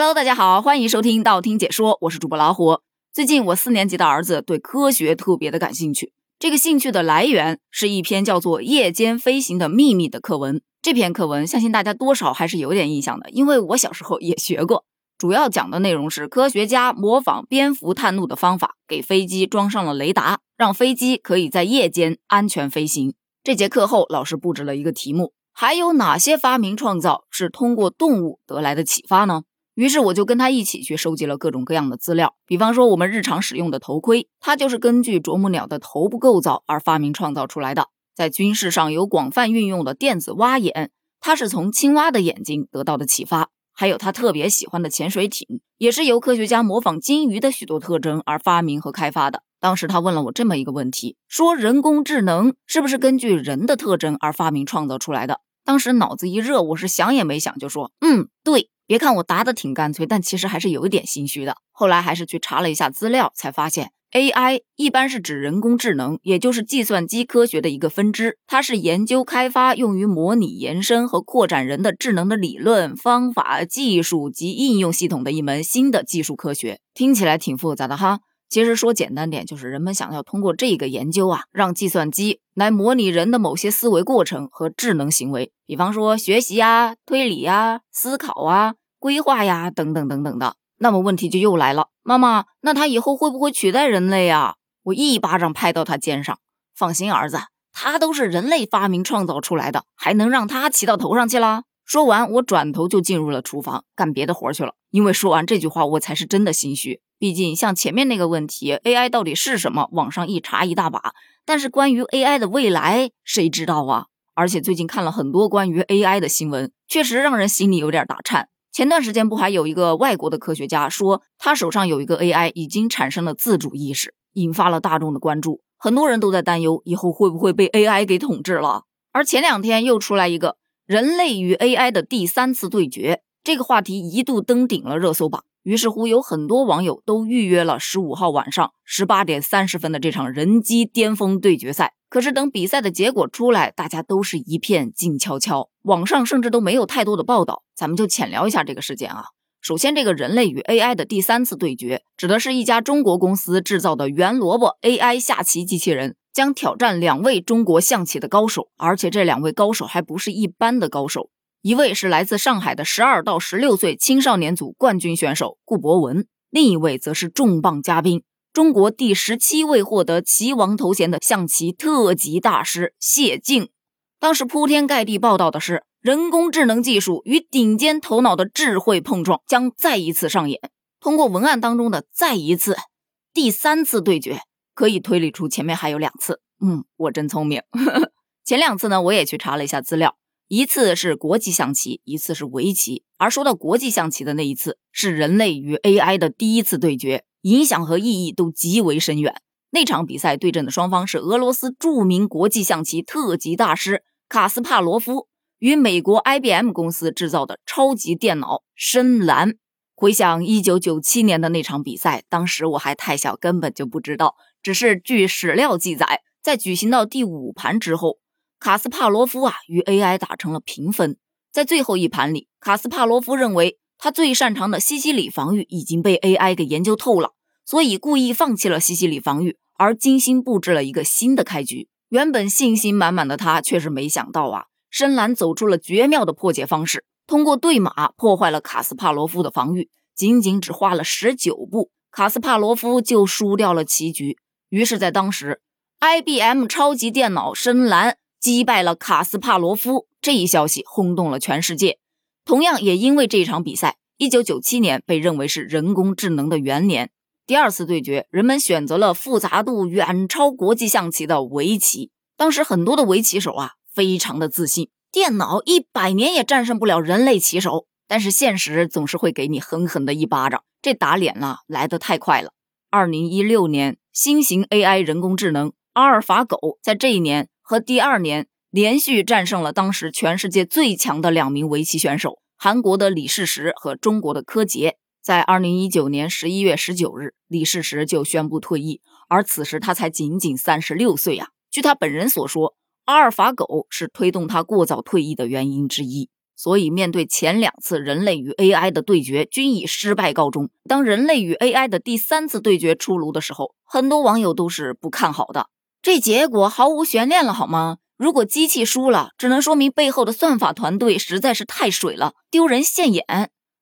Hello，大家好，欢迎收听道听解说，我是主播老虎。最近我四年级的儿子对科学特别的感兴趣，这个兴趣的来源是一篇叫做《夜间飞行的秘密》的课文。这篇课文相信大家多少还是有点印象的，因为我小时候也学过。主要讲的内容是科学家模仿蝙蝠探路的方法，给飞机装上了雷达，让飞机可以在夜间安全飞行。这节课后，老师布置了一个题目：还有哪些发明创造是通过动物得来的启发呢？于是我就跟他一起去收集了各种各样的资料，比方说我们日常使用的头盔，它就是根据啄木鸟的头部构造而发明创造出来的。在军事上有广泛运用的电子蛙眼，它是从青蛙的眼睛得到的启发。还有他特别喜欢的潜水艇，也是由科学家模仿鲸鱼的许多特征而发明和开发的。当时他问了我这么一个问题，说人工智能是不是根据人的特征而发明创造出来的？当时脑子一热，我是想也没想就说，嗯，对。别看我答的挺干脆，但其实还是有一点心虚的。后来还是去查了一下资料，才发现。AI 一般是指人工智能，也就是计算机科学的一个分支。它是研究开发用于模拟、延伸和扩展人的智能的理论、方法、技术及应用系统的一门新的技术科学。听起来挺复杂的哈，其实说简单点，就是人们想要通过这个研究啊，让计算机来模拟人的某些思维过程和智能行为，比方说学习呀、推理呀、思考啊、规划呀等等等等的。那么问题就又来了，妈妈，那他以后会不会取代人类呀？我一巴掌拍到他肩上，放心，儿子，他都是人类发明创造出来的，还能让他骑到头上去了？说完，我转头就进入了厨房干别的活去了。因为说完这句话，我才是真的心虚。毕竟像前面那个问题，AI 到底是什么？网上一查一大把，但是关于 AI 的未来，谁知道啊？而且最近看了很多关于 AI 的新闻，确实让人心里有点打颤。前段时间不还有一个外国的科学家说，他手上有一个 AI 已经产生了自主意识，引发了大众的关注。很多人都在担忧以后会不会被 AI 给统治了。而前两天又出来一个人类与 AI 的第三次对决，这个话题一度登顶了热搜榜。于是乎，有很多网友都预约了十五号晚上十八点三十分的这场人机巅峰对决赛。可是等比赛的结果出来，大家都是一片静悄悄，网上甚至都没有太多的报道。咱们就浅聊一下这个事件啊。首先，这个人类与 AI 的第三次对决，指的是一家中国公司制造的圆萝卜 AI 下棋机器人，将挑战两位中国象棋的高手，而且这两位高手还不是一般的高手，一位是来自上海的十二到十六岁青少年组冠军选手顾博文，另一位则是重磅嘉宾。中国第十七位获得棋王头衔的象棋特级大师谢晋，当时铺天盖地报道的是，人工智能技术与顶尖头脑的智慧碰撞将再一次上演。通过文案当中的“再一次”“第三次对决”，可以推理出前面还有两次。嗯，我真聪明。前两次呢，我也去查了一下资料，一次是国际象棋，一次是围棋。而说到国际象棋的那一次，是人类与 AI 的第一次对决。影响和意义都极为深远。那场比赛对阵的双方是俄罗斯著名国际象棋特级大师卡斯帕罗夫与美国 IBM 公司制造的超级电脑深蓝。回想一九九七年的那场比赛，当时我还太小，根本就不知道。只是据史料记载，在举行到第五盘之后，卡斯帕罗夫啊与 AI 打成了平分。在最后一盘里，卡斯帕罗夫认为。他最擅长的西西里防御已经被 AI 给研究透了，所以故意放弃了西西里防御，而精心布置了一个新的开局。原本信心满满的他，却是没想到啊，深蓝走出了绝妙的破解方式，通过对马破坏了卡斯帕罗夫的防御。仅仅只花了十九步，卡斯帕罗夫就输掉了棋局。于是，在当时，IBM 超级电脑深蓝击败了卡斯帕罗夫，这一消息轰动了全世界。同样也因为这场比赛，一九九七年被认为是人工智能的元年。第二次对决，人们选择了复杂度远超国际象棋的围棋。当时很多的围棋手啊，非常的自信，电脑一百年也战胜不了人类棋手。但是现实总是会给你狠狠的一巴掌，这打脸呢来得太快了。二零一六年，新型 AI 人工智能阿尔法狗在这一年和第二年。连续战胜了当时全世界最强的两名围棋选手，韩国的李世石和中国的柯洁。在二零一九年十一月十九日，李世石就宣布退役，而此时他才仅仅三十六岁啊。据他本人所说，阿尔法狗是推动他过早退役的原因之一。所以面对前两次人类与 AI 的对决均以失败告终，当人类与 AI 的第三次对决出炉的时候，很多网友都是不看好的。这结果毫无悬念了，好吗？如果机器输了，只能说明背后的算法团队实在是太水了，丢人现眼。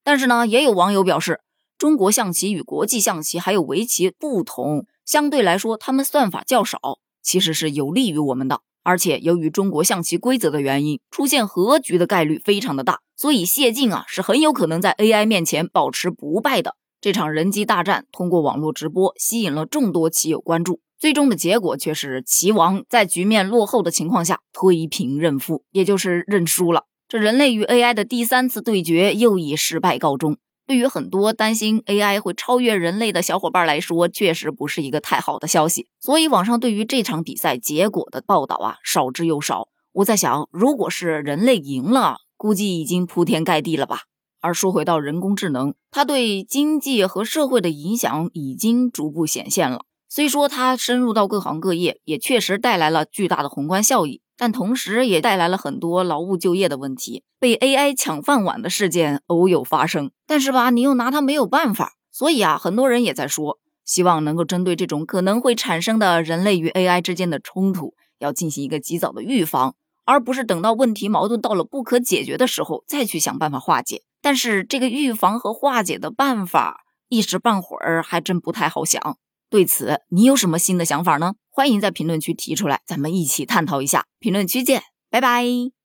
但是呢，也有网友表示，中国象棋与国际象棋还有围棋不同，相对来说，他们算法较少，其实是有利于我们的。而且由于中国象棋规则的原因，出现和局的概率非常的大，所以谢晋啊是很有可能在 AI 面前保持不败的。这场人机大战通过网络直播吸引了众多棋友关注。最终的结果却是齐王在局面落后的情况下推平认负，也就是认输了。这人类与 AI 的第三次对决又以失败告终。对于很多担心 AI 会超越人类的小伙伴来说，确实不是一个太好的消息。所以网上对于这场比赛结果的报道啊少之又少。我在想，如果是人类赢了，估计已经铺天盖地了吧。而说回到人工智能，它对经济和社会的影响已经逐步显现了。虽说它深入到各行各业，也确实带来了巨大的宏观效益，但同时也带来了很多劳务就业的问题。被 AI 抢饭碗的事件偶有发生，但是吧，你又拿它没有办法。所以啊，很多人也在说，希望能够针对这种可能会产生的人类与 AI 之间的冲突，要进行一个及早的预防，而不是等到问题矛盾到了不可解决的时候再去想办法化解。但是这个预防和化解的办法，一时半会儿还真不太好想。对此，你有什么新的想法呢？欢迎在评论区提出来，咱们一起探讨一下。评论区见，拜拜。